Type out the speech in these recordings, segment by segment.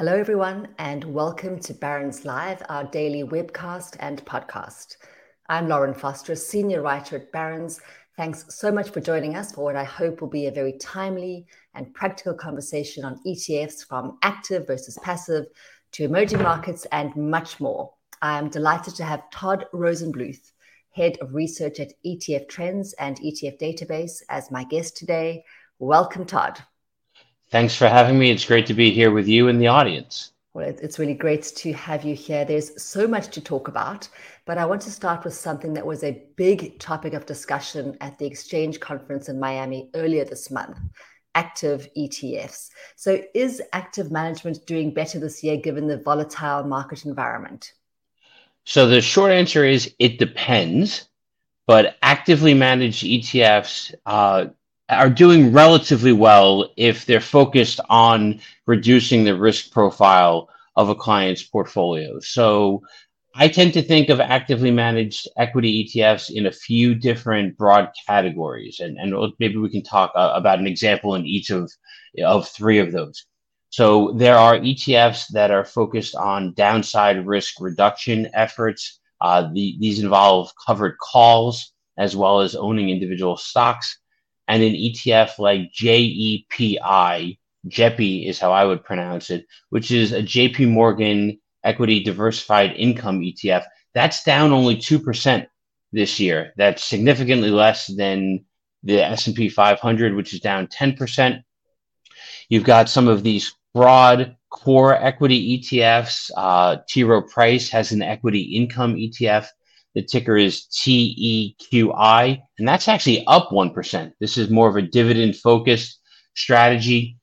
Hello, everyone, and welcome to Barron's Live, our daily webcast and podcast. I'm Lauren Foster, senior writer at Barron's. Thanks so much for joining us for what I hope will be a very timely and practical conversation on ETFs from active versus passive to emerging markets and much more. I am delighted to have Todd Rosenbluth, Head of Research at ETF Trends and ETF Database, as my guest today. Welcome, Todd. Thanks for having me. It's great to be here with you and the audience. Well, it's really great to have you here. There's so much to talk about, but I want to start with something that was a big topic of discussion at the Exchange Conference in Miami earlier this month active ETFs. So, is active management doing better this year given the volatile market environment? So, the short answer is it depends, but actively managed ETFs uh, are doing relatively well if they're focused on reducing the risk profile of a client's portfolio. So I tend to think of actively managed equity ETFs in a few different broad categories, and, and maybe we can talk uh, about an example in each of, of three of those. So there are ETFs that are focused on downside risk reduction efforts. Uh, the, these involve covered calls as well as owning individual stocks and an ETF like JEPI, JEPI is how I would pronounce it, which is a JP Morgan equity diversified income ETF. That's down only 2% this year. That's significantly less than the S&P 500, which is down 10%. You've got some of these broad core equity ETFs. Uh, T. Rowe Price has an equity income ETF the ticker is TEQI, and that's actually up 1%. This is more of a dividend focused strategy.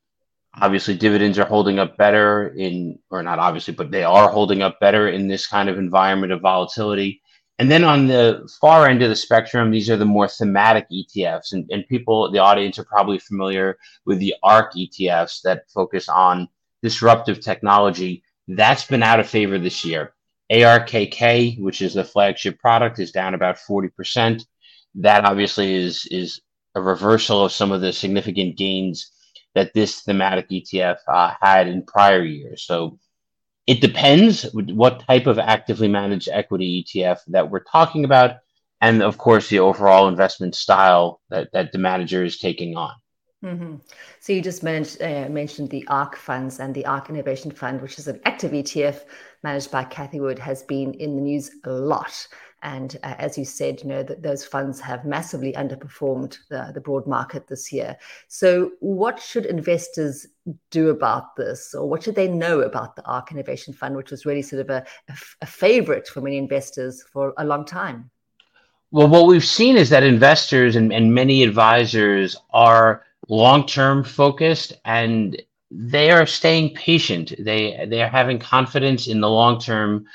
Obviously, dividends are holding up better in, or not obviously, but they are holding up better in this kind of environment of volatility. And then on the far end of the spectrum, these are the more thematic ETFs. And, and people, the audience, are probably familiar with the ARK ETFs that focus on disruptive technology. That's been out of favor this year. ARKK, which is the flagship product, is down about 40%. That obviously is, is a reversal of some of the significant gains that this thematic ETF uh, had in prior years. So it depends what type of actively managed equity ETF that we're talking about, and of course the overall investment style that, that the manager is taking on. Mm-hmm. So you just mentioned, uh, mentioned the ARK funds and the ARK Innovation Fund, which is an active ETF managed by Cathie Wood, has been in the news a lot. And uh, as you said, you know that those funds have massively underperformed the, the broad market this year. So, what should investors do about this, or what should they know about the ARK Innovation Fund, which was really sort of a, a, a favorite for many investors for a long time? Well, what we've seen is that investors and, and many advisors are long-term focused and they are staying patient. They they are having confidence in the long-term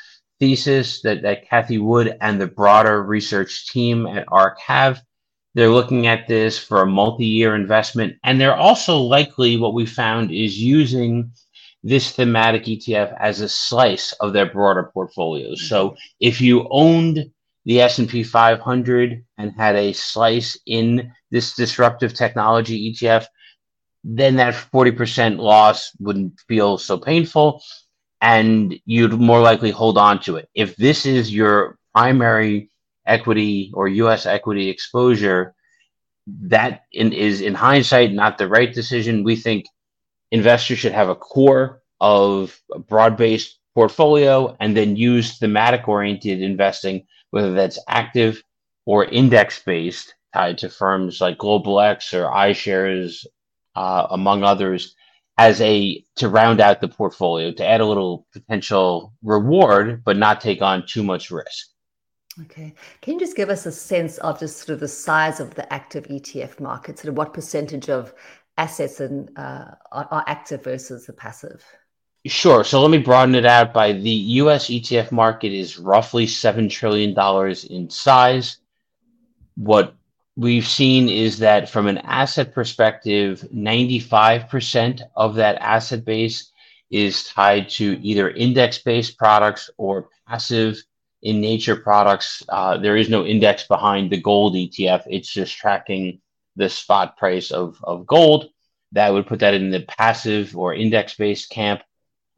thesis that, that Cathie Wood and the broader research team at ARK have. They're looking at this for a multi-year investment, and they're also likely what we found is using this thematic ETF as a slice of their broader portfolios. Mm-hmm. So if you owned the S&P 500 and had a slice in this disruptive technology ETF, then that 40% loss wouldn't feel so painful and you'd more likely hold on to it. If this is your primary equity or US equity exposure, that in, is in hindsight not the right decision. We think investors should have a core of a broad-based portfolio and then use thematic oriented investing whether that's active or index based, tied to firms like Global X or iShares, uh, among others, as a to round out the portfolio, to add a little potential reward, but not take on too much risk. Okay. Can you just give us a sense of just sort of the size of the active ETF market, sort of what percentage of assets and uh, are active versus the passive? Sure. So let me broaden it out by the US ETF market is roughly $7 trillion in size. What we've seen is that from an asset perspective, 95% of that asset base is tied to either index based products or passive in nature products. Uh, there is no index behind the gold ETF, it's just tracking the spot price of, of gold. That would put that in the passive or index based camp.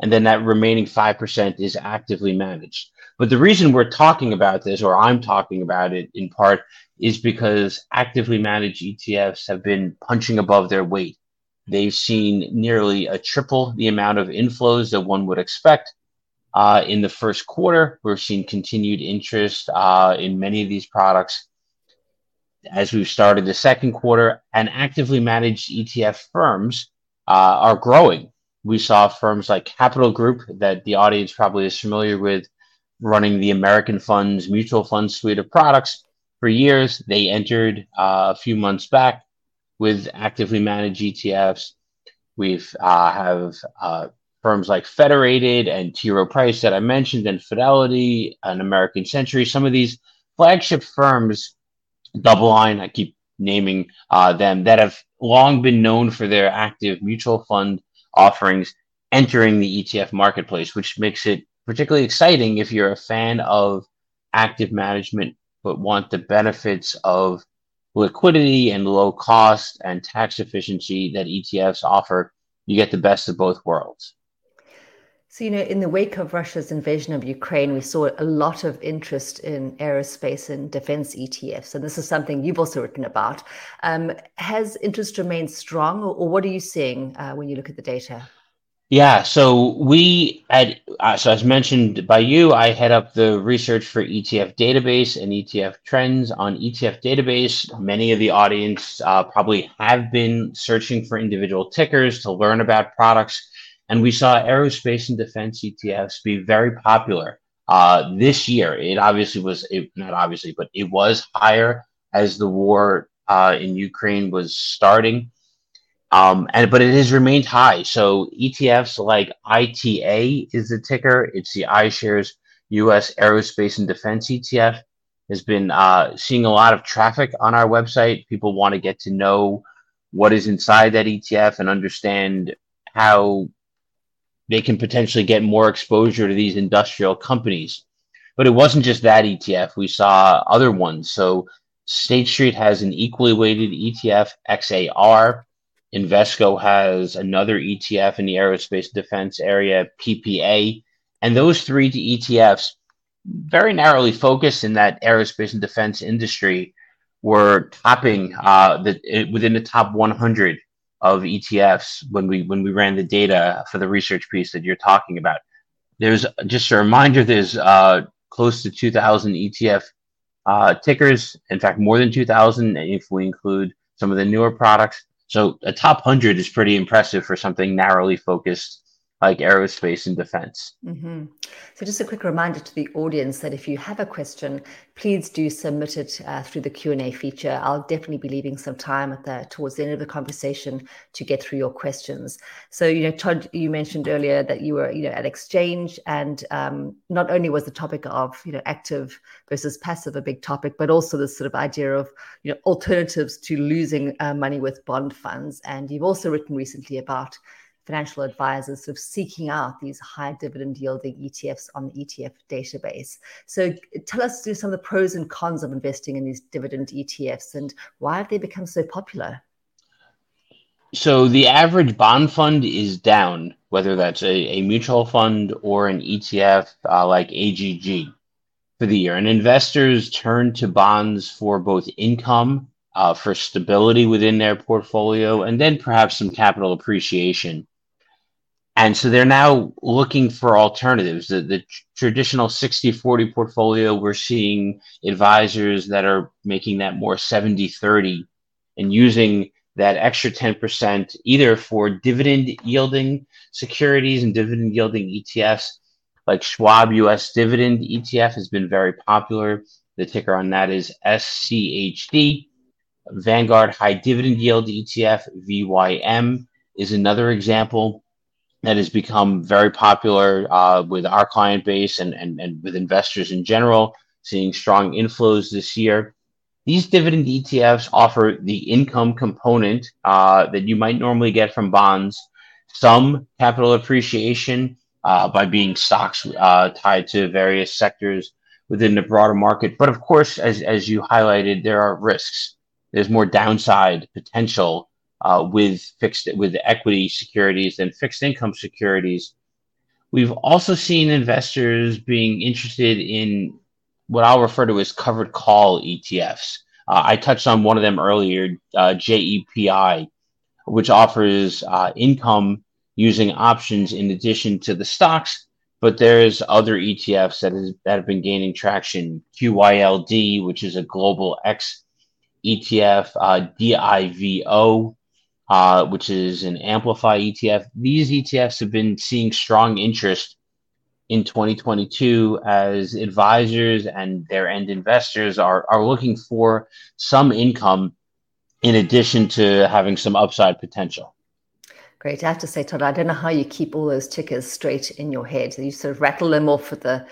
And then that remaining 5% is actively managed. But the reason we're talking about this, or I'm talking about it in part, is because actively managed ETFs have been punching above their weight. They've seen nearly a triple the amount of inflows that one would expect. Uh, in the first quarter, we're seeing continued interest uh, in many of these products as we've started the second quarter, and actively managed ETF firms uh, are growing. We saw firms like Capital Group, that the audience probably is familiar with, running the American Funds mutual fund suite of products for years. They entered uh, a few months back with actively managed ETFs. We've uh, have uh, firms like Federated and T. Rowe Price that I mentioned, and Fidelity and American Century. Some of these flagship firms DoubleLine, I keep naming uh, them, that have long been known for their active mutual fund offerings entering the ETF marketplace, which makes it particularly exciting if you're a fan of active management but want the benefits of liquidity and low cost and tax efficiency that ETFs offer. You get the best of both worlds. So, you know, in the wake of Russia's invasion of Ukraine, we saw a lot of interest in aerospace and defense ETFs. And this is something you've also written about. Um, has interest remained strong, or, or, what are you seeing uh, when you look at the data? Yeah, so we at uh, so as mentioned by you, I head up the research for ETF database and ETF trends on ETF database. Many of the audience uh, probably have been searching for individual tickers to learn about products and we saw aerospace and defense ETFs be very popular uh, this year. It obviously was it, not obviously, but it was higher as the war uh, in Ukraine was starting. Um, and but it has remained high. So ETFs like ITA is the ticker. It's the iShares U.S. Aerospace and Defense ETF. Has been uh, seeing a lot of traffic on our website. People want to get to know what is inside that ETF and understand how they can potentially get more exposure to these industrial companies. But it wasn't just that ETF. We saw other ones. So State Street has an equally weighted ETF, XAR. Invesco has another ETF in the aerospace defense area, PPA. And those three ETFs, very narrowly focused in that aerospace and defense industry, were topping uh, the, within the top 100 of ETFs when we when we ran the data for the research piece that you're talking about. There's just a reminder. There's uh, close to 2,000 ETF uh, tickers. In fact, more than 2,000 if we include some of the newer products. So a top 100 is pretty impressive for something narrowly focused like aerospace and defense. Mm-hmm. So, just a quick reminder to the audience that if you have a question, please do submit it uh, through the Q and A feature. I'll definitely be leaving some time at the towards the end of the conversation to get through your questions. So, you know, Todd, you mentioned earlier that you were, you know, at Exchange, and um, not only was the topic of, you know, active versus passive a big topic, but also this sort of idea of, you know, alternatives to losing uh, money with bond funds. And you've also written recently about financial advisors sort of seeking out these high dividend yielding ETFs on the ETF database. So tell us some of the pros and cons of investing in these dividend ETFs and why have they become so popular? So the average bond fund is down, whether that's a, a mutual fund or an ETF uh, like AGG for the year. And investors turn to bonds for both income, uh, for stability within their portfolio, and then perhaps some capital appreciation and so they're now looking for alternatives. The, the traditional 60 40 portfolio, we're seeing advisors that are making that more 70 30 and using that extra 10% either for dividend yielding securities and dividend yielding ETFs. Like Schwab US Dividend ETF has been very popular. The ticker on that is SCHD. Vanguard High Dividend Yield ETF, VYM, is another example that has become very popular uh, with our client base and, and, and with investors in general, seeing strong inflows this year. These dividend ETFs offer the income component uh, that you might normally get from bonds, some capital appreciation uh, by being stocks uh, tied to various sectors within the broader market. But of course, as, as you highlighted, there are risks. There's more downside potential uh, with fixed with equity securities and fixed income securities. We've also seen investors being interested in what I'll refer to as covered call ETFs. Uh, I touched on one of them earlier, uh, JEPI, which offers uh, income using options in addition to the stocks. But there's other ETFs that, is, that have been gaining traction. QYLD, which is a global X ETF, uh, DIVO, uh, which is an Amplify ETF. These ETFs have been seeing strong interest in 2022 as advisors and their end investors are, are looking for some income in addition to having some upside potential. Great. I have to say, Todd, I don't know how you keep all those tickers straight in your head. You sort of rattle them off with the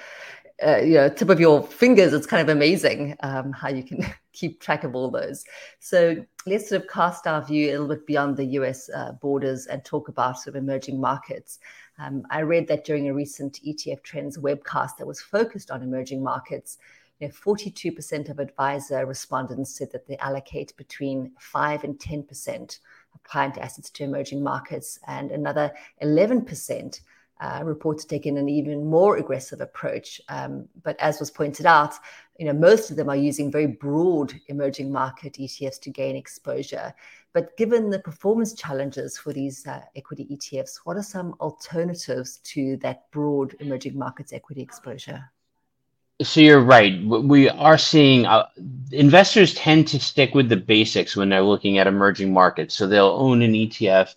uh, you know tip of your fingers. It's kind of amazing um, how you can keep track of all those. So let's sort of cast our view a little bit beyond the US uh, borders and talk about sort of emerging markets. Um, I read that during a recent ETF Trends webcast that was focused on emerging markets, you know, 42% of advisor respondents said that they allocate between 5 and 10% of client assets to emerging markets, and another 11% uh, reports taking an even more aggressive approach. Um, but as was pointed out, you know, most of them are using very broad emerging market ETFs to gain exposure. But given the performance challenges for these uh, equity ETFs, what are some alternatives to that broad emerging markets equity exposure? So you're right. We are seeing uh, investors tend to stick with the basics when they're looking at emerging markets. So they'll own an ETF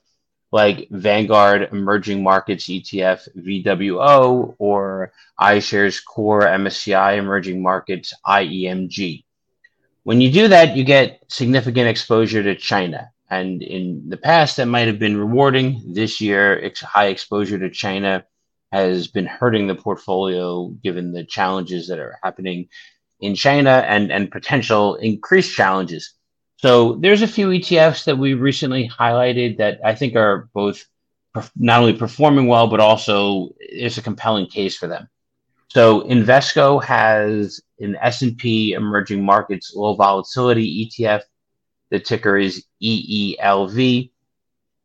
like Vanguard Emerging Markets ETF VWO or iShares Core MSCI Emerging Markets IEMG. When you do that, you get significant exposure to China. And in the past, that might have been rewarding. This year, ex- high exposure to China has been hurting the portfolio given the challenges that are happening in China and, and potential increased challenges. So there's a few ETFs that we recently highlighted that I think are both not only performing well, but also there's a compelling case for them. So Invesco has an S&P Emerging Markets Low Volatility ETF. The ticker is EELV.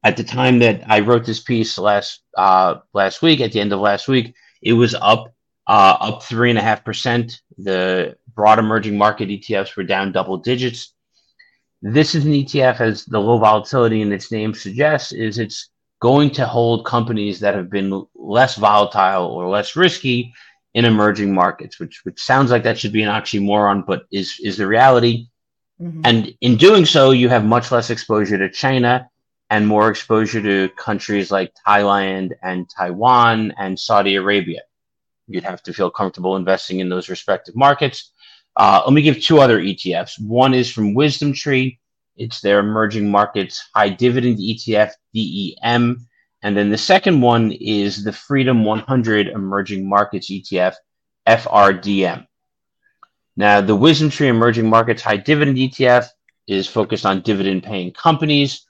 At the time that I wrote this piece last uh, last week, at the end of last week, it was up uh, up three and a half percent. The broad emerging market ETFs were down double digits. This is an ETF, as the low volatility in its name suggests, is it's going to hold companies that have been less volatile or less risky in emerging markets, which which sounds like that should be an oxymoron, but is is the reality. Mm-hmm. And in doing so, you have much less exposure to China and more exposure to countries like Thailand and Taiwan and Saudi Arabia. You'd have to feel comfortable investing in those respective markets. Uh, let me give two other ETFs. One is from WisdomTree. It's their emerging markets high dividend ETF, DEM. And then the second one is the Freedom 100 Emerging Markets ETF, FRDM. Now, the WisdomTree Emerging Markets High Dividend ETF is focused on dividend paying companies.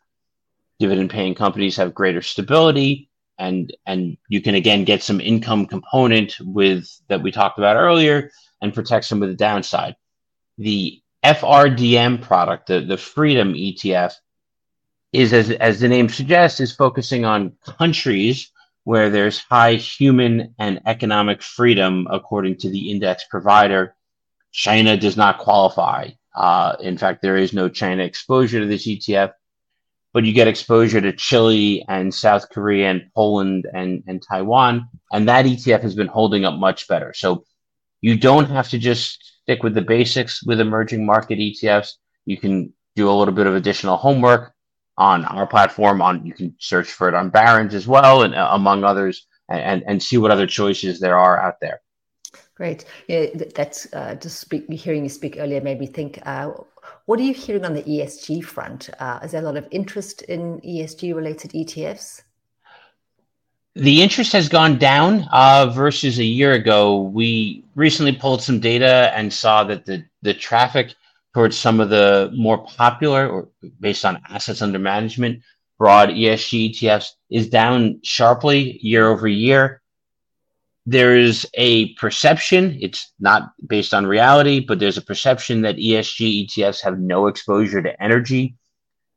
Dividend paying companies have greater stability, and, and you can again get some income component with that we talked about earlier and protect some of the downside. The FRDM product, the, the Freedom ETF, is as as the name suggests, is focusing on countries where there's high human and economic freedom, according to the index provider. China does not qualify. Uh, in fact, there is no China exposure to this ETF, but you get exposure to Chile and South Korea and Poland and, and Taiwan. And that ETF has been holding up much better. So you don't have to just stick with the basics with emerging market ETFs. You can do a little bit of additional homework on our platform. On you can search for it on Barron's as well, and uh, among others, and and see what other choices there are out there. Great. Yeah, that's uh, just speak, hearing you speak earlier made me think. Uh, What are you hearing on the ESG front? Uh, is there a lot of interest in ESG related ETFs? The interest has gone down uh, versus a year ago. We recently pulled some data and saw that the, the traffic towards some of the more popular or based on assets under management broad ESG ETFs is down sharply year over year. There is a perception, it's not based on reality, but there's a perception that ESG ETFs have no exposure to energy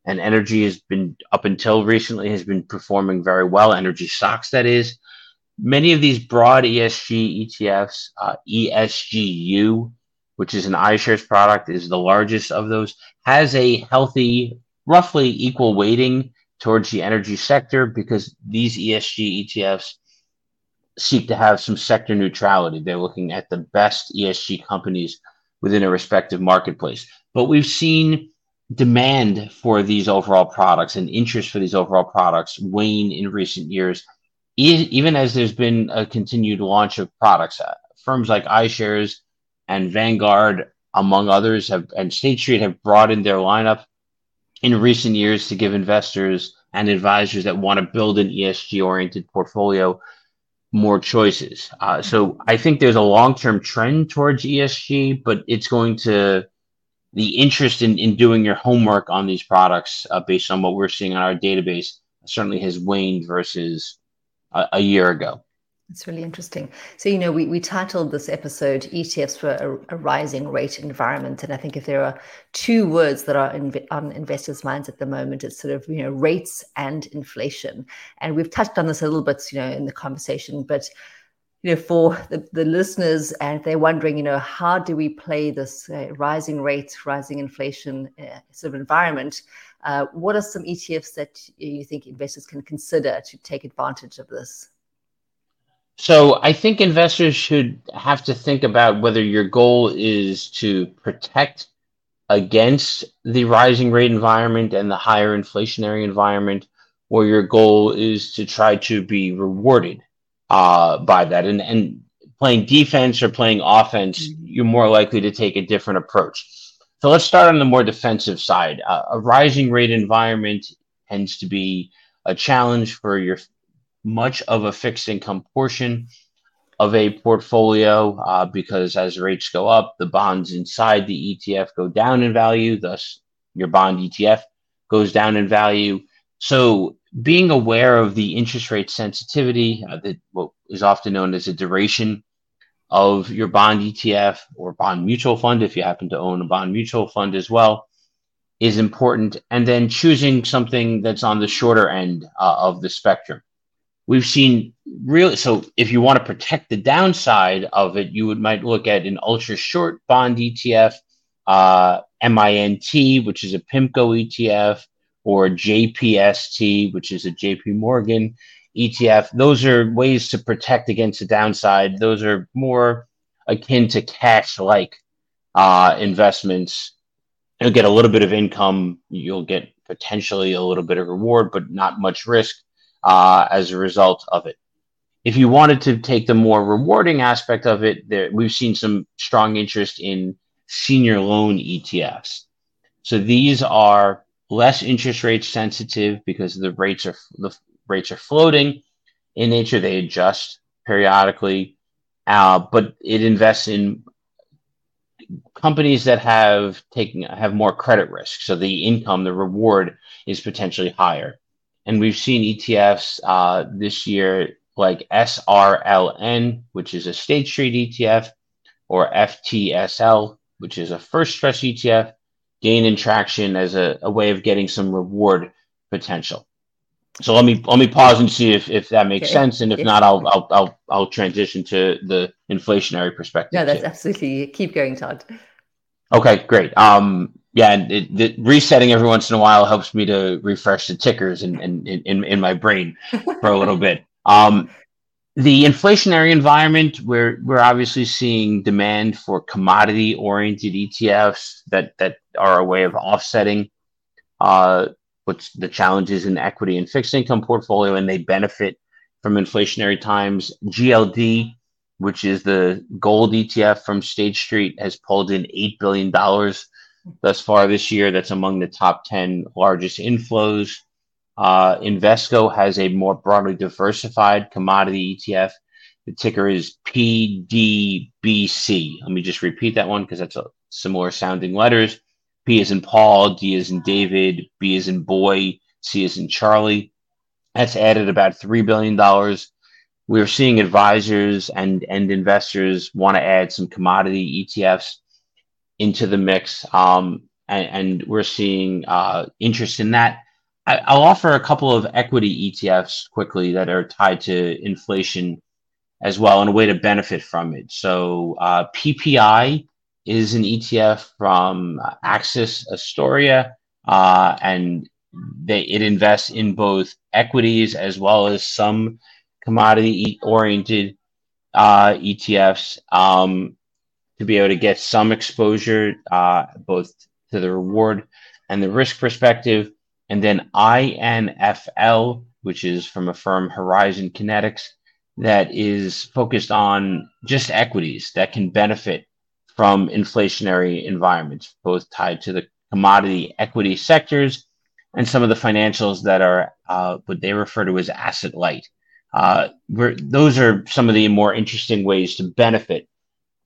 and energy has been up until recently has been performing very well energy stocks that is. Many of these broad esg etfs uh, esgu which is an ishares product is the largest of those has a healthy roughly equal weighting towards the energy sector because these esg etfs seek to have some sector neutrality. They're looking at the best esg companies within a respective marketplace. But we've seen demand for these overall products and interest for these overall products wane in recent years, even as there's been a continued launch of products. Uh, firms like iShares and Vanguard, among others, have and State Street have broadened their lineup in recent years to give investors and advisors that want to build an ESG oriented portfolio more choices. Uh, so I think there's a long term trend towards ESG, but it's going to the interest in, in doing your homework on these products uh, based on what we're seeing on our database certainly has waned versus a, a year ago. It's really interesting. So, you know, we, we titled this episode ETFs for a, a, rising rate environment. And I think if there are two words that are in, on investors' minds at the moment, it's sort of, you know, rates and inflation. And we've touched on this a little bit, you know, in the conversation, but you know, for the, the listeners, and they're wondering, you know, how do we play this uh, rising rates, rising inflation uh, sort of environment? Uh, what are some ETFs that you think investors can consider to take advantage of this? So I think investors should have to think about whether your goal is to protect against the rising rate environment and the higher inflationary environment, or your goal is to try to be rewarded uh, by that. And, and playing defense or playing offense, mm-hmm. you're more likely to take a different approach. So let's start on the more defensive side. Uh, a rising rate environment tends to be a challenge for your much of a fixed income portion of a portfolio uh, because as rates go up, the bonds inside the ETF go down in value. Thus, your bond ETF goes down in value. So being aware of the interest rate sensitivity, uh, that what is often known as a duration of your bond ETF or bond mutual fund, if you happen to own a bond mutual fund as well, is important. And then choosing something that's on the shorter end uh, of the spectrum. We've seen really so if you want to protect the downside of it, you would might look at an ultra short bond ETF, uh, MINT, which is a PIMCO ETF, or JPST, which is a JP Morgan ETF. Those are ways to protect against the downside. Those are more akin to cash like uh, investments. You'll get a little bit of income. You'll get potentially a little bit of reward, but not much risk uh, as a result of it. If you wanted to take the more rewarding aspect of it, there, we've seen some strong interest in senior loan ETFs. So these are less interest rate sensitive because the rates are the rates are floating in nature. They adjust periodically, uh, but it invests in companies that have taken have more credit risk. So the income, the reward is potentially higher. And we've seen ETFs uh, this year like SRLN, which is a State Street ETF, or FTSL, which is a First Trust ETF, gain in traction as a, a way of getting some reward potential. So let me let me pause and see if, if that makes okay. sense, and if not, I'll, I'll I'll I'll transition to the inflationary perspective. No, that's too. absolutely keep going, Todd. Okay, great. Um, yeah, and it, it, resetting every once in a while helps me to refresh the tickers in in in, in my brain for a little bit. Um, the inflationary environment we're we're obviously seeing demand for commodity oriented ETFs that that are a way of offsetting uh, what's the challenges in the equity and fixed income portfolio and they benefit from inflationary times GLD which is the gold ETF from State Street has pulled in 8 billion dollars thus far this year. That's among the top 10 largest inflows. Uh, Invesco has a more broadly diversified commodity ETF. The ticker is PDBC. Let me just repeat that one because that's a similar sounding letters. P is in Paul, D is in David, B is in boy, C is in Charlie. That's added about $3 billion. We're seeing advisors and, and investors want to add some commodity ETFs into the mix. Um, and, and, we're seeing uh, interest in that. I, will offer a couple of equity ETFs quickly that are tied to inflation as well and a way to benefit from it. So uh, PPI is an ETF from AXS Astoria, uh, and they, it invests in both equities as well as some commodity oriented uh, ETFs um, to be able to get some exposure uh, both to the reward and the risk perspective. And then INFL, which is from a firm Horizon Kinetics, that is focused on just equities that can benefit from inflationary environments, both tied to the commodity equity sectors and some of the financials that are uh, what they refer to as asset light. Uh, those are some of the more interesting ways to benefit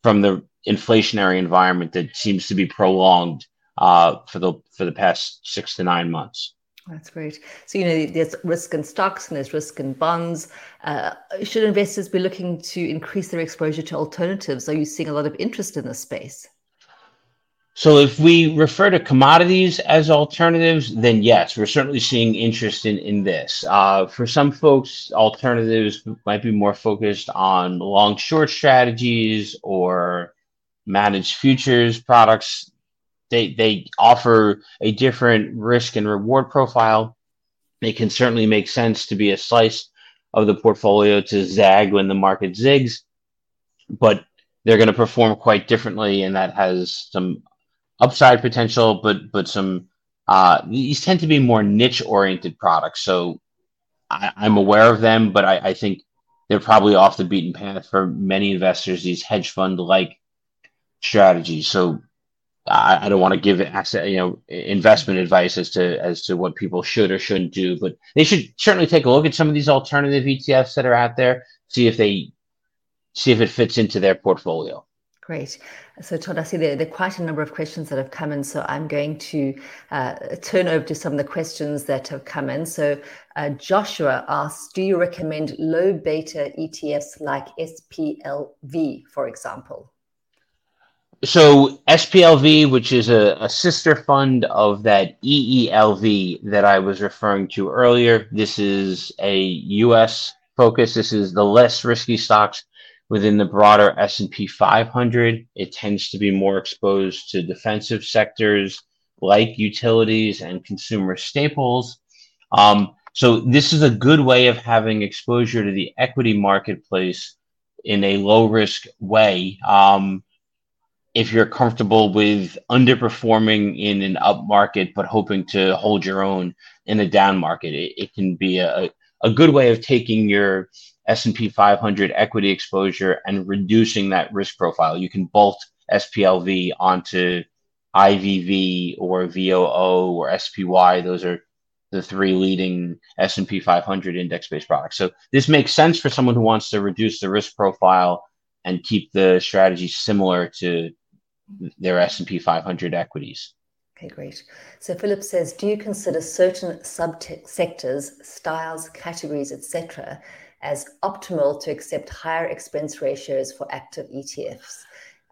from the inflationary environment that seems to be prolonged uh, for the for the past six to nine months. That's great. So, you know, there's risk in stocks and there's risk in bonds. Uh, should investors be looking to increase their exposure to alternatives? Are you seeing a lot of interest in this space? So, if we refer to commodities as alternatives, then yes, we're certainly seeing interest in, in this. Uh, for some folks, alternatives might be more focused on long short strategies or managed futures products they they offer a different risk and reward profile. It can certainly make sense to be a slice of the portfolio to zag when the market zigs, but they're going to perform quite differently, and that has some upside potential, but but some uh, these tend to be more niche oriented products. So I, am aware of them, but I, I think they're probably off the beaten path for many investors. These hedge fund like strategies. So I, I don't want to give you know, investment advice as to as to what people should or shouldn't do, but they should certainly take a look at some of these alternative ETFs that are out there, see if they see if it fits into their portfolio. Great. So, Todd, I see there, there are quite a number of questions that have come in. So, I'm going to uh, turn over to some of the questions that have come in. So, uh, Joshua asks Do you recommend low beta ETFs like SPLV, for example? So SPLV, which is a, a, sister fund of that EELV that I was referring to earlier, this is a U.S. focus. This is the less risky stocks within the broader S&P 500. It tends to be more exposed to defensive sectors like utilities and consumer staples. Um, so this is a good way of having exposure to the equity marketplace in a low risk way. Um, if you're comfortable with underperforming in an up market but hoping to hold your own in a down market it, it can be a, a good way of taking your s&p 500 equity exposure and reducing that risk profile. You can bolt splv onto ivv or voo or spy those are the three leading s&p 500 index-based products. So this makes sense for someone who wants to reduce the risk profile and keep the strategy similar to their S&P 500 equities. Okay, great. So Philip says, do you consider certain subsectors, styles, categories, etc., as optimal to accept higher expense ratios for active ETFs?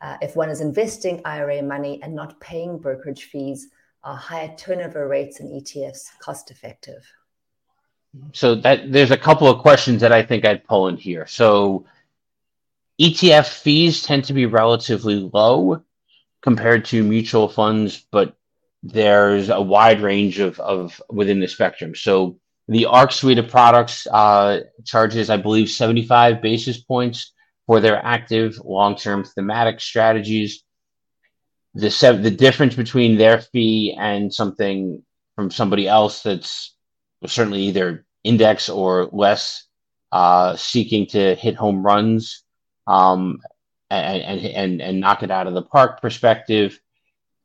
Uh, if one is investing IRA money and not paying brokerage fees, are higher turnover rates in ETFs cost effective? So that there's a couple of questions that I think I'd pull in here. So ETF fees tend to be relatively low compared to mutual funds, but there's a wide range of, of within the spectrum. So the ARK suite of products uh, charges, I believe, 75 basis points for their active long-term thematic strategies. The the difference between their fee and something from somebody else that's certainly either index or less uh, seeking to hit home runs um, and, and and knock it out of the park perspective,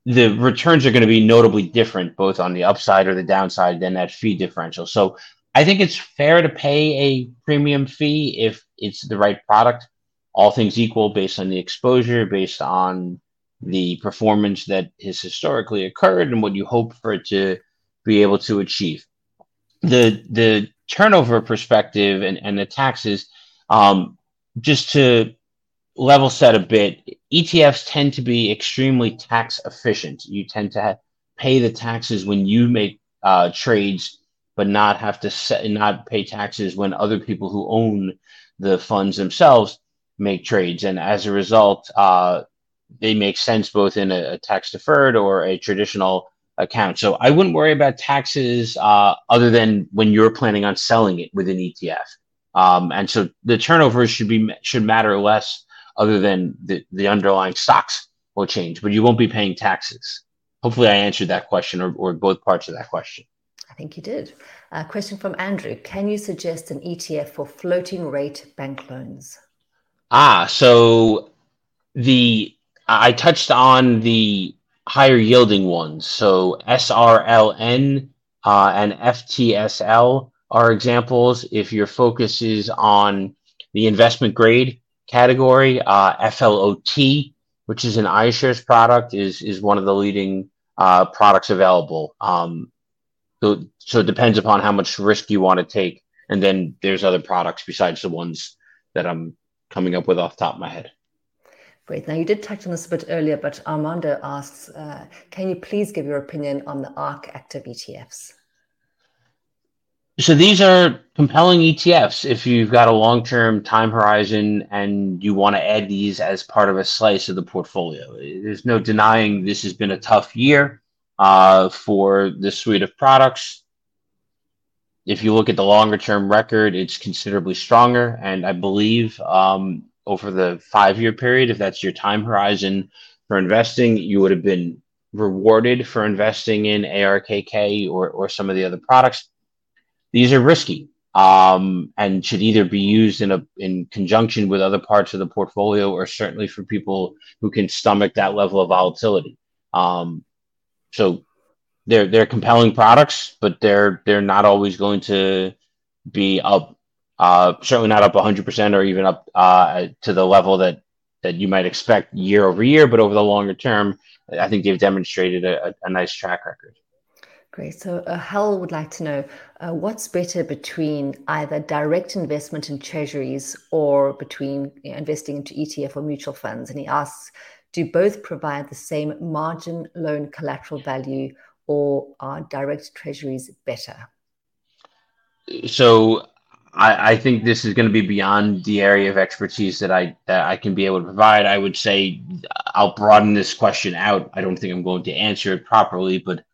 the returns are going to be notably different, both on the upside or the downside, than that fee differential. So I think it's fair to pay a premium fee if it's the right product, all things equal, based on the exposure, based on the performance that has historically occurred, and what you hope for it to be able to achieve. The the turnover perspective and, and the taxes, um, just to level set a bit, ETFs tend to be extremely tax efficient. You tend to pay the taxes when you make uh, trades, but not have to set, not pay taxes when other people who own the funds themselves make trades. And as a result, uh, they make sense both in a, a tax deferred or a traditional account. So I wouldn't worry about taxes uh, other than when you're planning on selling it with an ETF. Um, and so the turnover should be should matter less other than the, the underlying stocks will change, but you won't be paying taxes. Hopefully, I answered that question or, or both parts of that question. I think you did. A question from Andrew Can you suggest an ETF for floating rate bank loans? Ah, so the I touched on the higher yielding ones. So SRLN uh, and FTSL are examples. If your focus is on the investment grade category. Uh, FLOT, which is an iShares product, is is one of the leading uh, products available. Um, so, so it depends upon how much risk you want to take, and then there's other products besides the ones that I'm coming up with off the top of my head. Great. Now, you did touch on this a bit earlier, but Armando asks, uh, can you please give your opinion on the ARK active ETFs? So these are compelling ETFs if you've got a long-term time horizon and you want to add these as part of a slice of the portfolio. There's no denying this has been a tough year uh, for this suite of products. If you look at the longer-term record, it's considerably stronger, and I believe um, over the five-year period, if that's your time horizon for investing, you would have been rewarded for investing in ARKK or or some of the other products these are risky um, and should either be used in a in conjunction with other parts of the portfolio or certainly for people who can stomach that level of volatility. Um, so they're they're compelling products, but they're they're not always going to be up. Uh, certainly not up 100% or even up uh, to the level that that you might expect year over year, but over the longer term, I think they've demonstrated a, a nice track record. Great. So uh, Hal would like to know uh, what's better between either direct investment in treasuries or between you know, investing into ETF or mutual funds. And he asks, do both provide the same margin loan collateral value or are direct treasuries better? So I, I, think this is going to be beyond the area of expertise that I that I can be able to provide. I would say I'll broaden this question out. I don't think I'm going to answer it properly, but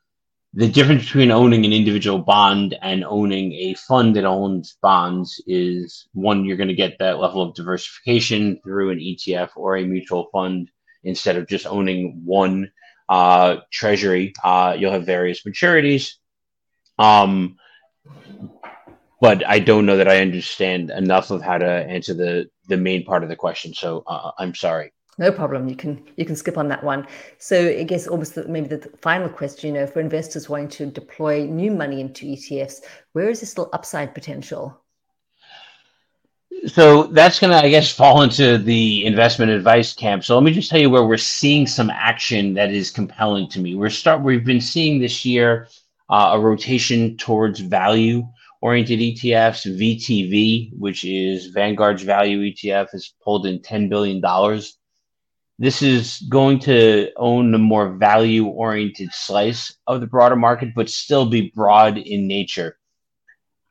the difference between owning an individual bond and owning a fund that owns bonds is one, you're going to get that level of diversification through an ETF or a mutual fund instead of just owning one uh, treasury. Uh, you'll have various maturities. Um, but I don't know that I understand enough of how to answer the the main part of the question. So uh, I'm sorry. No problem. You can you can skip on that one. So I guess almost the, maybe the final question, you know, for investors wanting to deploy new money into ETFs, where is this still upside potential? So that's going to, I guess, fall into the investment advice camp. So let me just tell you where we're seeing some action that is compelling to me. We're start. We've been seeing this year uh, a rotation towards value oriented ETFs. VTV, which is Vanguard's value ETF, has pulled in $10 billion this is going to own a more value oriented slice of the broader market, but still be broad in nature.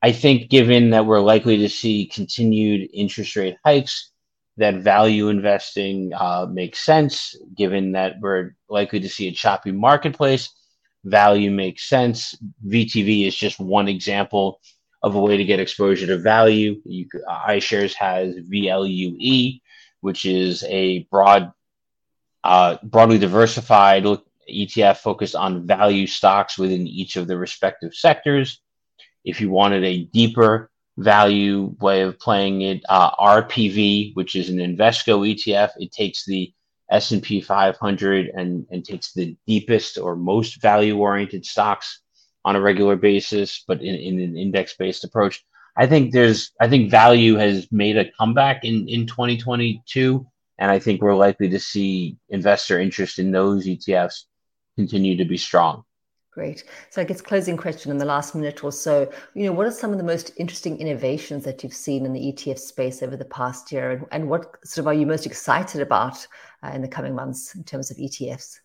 I think, given that we're likely to see continued interest rate hikes, that value investing uh, makes sense. Given that we're likely to see a choppy marketplace, value makes sense. VTV is just one example of a way to get exposure to value. You, iShares has VLUE, which is a broad uh, broadly diversified ETF focused on value stocks within each of the respective sectors. If you wanted a deeper value way of playing it, uh, RPV, which is an Invesco ETF, it takes the S&P 500 and, and takes the deepest or most value-oriented stocks on a regular basis, but in, in an index-based approach. I think there's I think value has made a comeback in, in 2022. And I think we're likely to see investor interest in those ETFs continue to be strong. Great. So I guess closing question in the last minute or so, you know, what are some of the most interesting innovations that you've seen in the ETF space over the past year, and, and what sort of are you most excited about uh, in the coming months in terms of ETFs?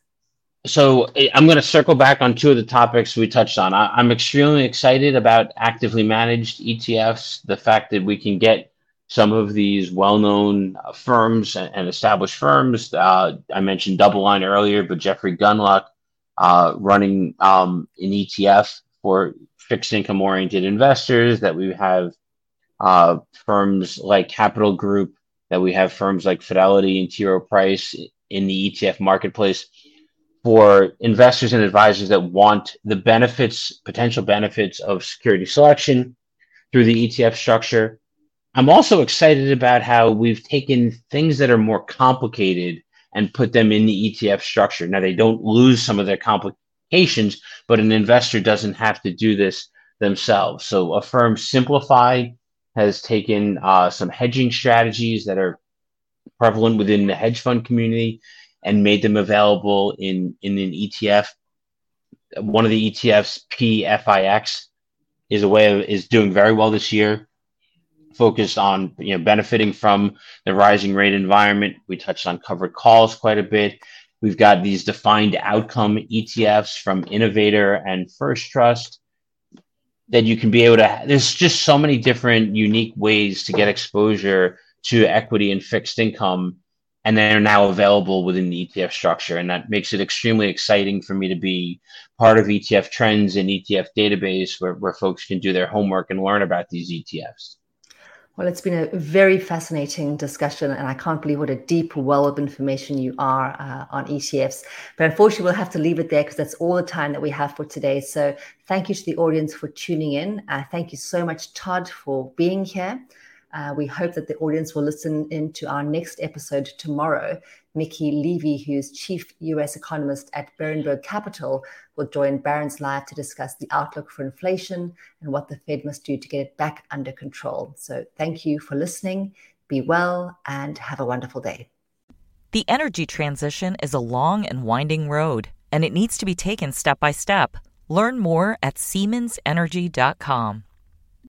So eh, I'm going to circle back on two of the topics we touched on. I, am extremely excited about actively managed ETFs. The fact that we can get some of these well-known uh, firms and, established firms. Uh, I mentioned DoubleLine earlier, but Jeffrey Gundlach uh, running um, an ETF for fixed income oriented investors, that we have uh, firms like Capital Group, that we have firms like Fidelity and T. Rowe Price in the ETF marketplace for investors and advisors that want the benefits, potential benefits of security selection through the ETF structure. I'm also excited about how we've taken things that are more complicated and put them in the ETF structure. Now, they don't lose some of their complications, but an investor doesn't have to do this themselves. So, a firm Simplify has taken uh, some hedging strategies that are prevalent within the hedge fund community and made them available in, in an ETF. One of the ETFs, PFIX, is a way of, is doing very well this year focused on you know benefiting from the rising rate environment. We touched on covered calls quite a bit. We've got these defined outcome ETFs from Innovator and First Trust that you can be able to. There's just so many different unique ways to get exposure to equity and fixed income, and they're now available within the ETF structure, and that makes it extremely exciting for me to be part of ETF trends and ETF database where, where folks can do their homework and learn about these ETFs. Well, it's been a very fascinating discussion, and I can't believe what a deep well of information you are uh, on ETFs. But unfortunately, we'll have to leave it there because that's all the time that we have for today. So, thank you to the audience for tuning in. Uh, thank you so much, Todd, for being here. Uh, we hope that the audience will listen in to our next episode tomorrow. Mickey Levy, who's chief US economist at Berenberg Capital, will join Barron's Live to discuss the outlook for inflation and what the Fed must do to get it back under control. So, thank you for listening. Be well and have a wonderful day. The energy transition is a long and winding road, and it needs to be taken step by step. Learn more at SiemensEnergy.com.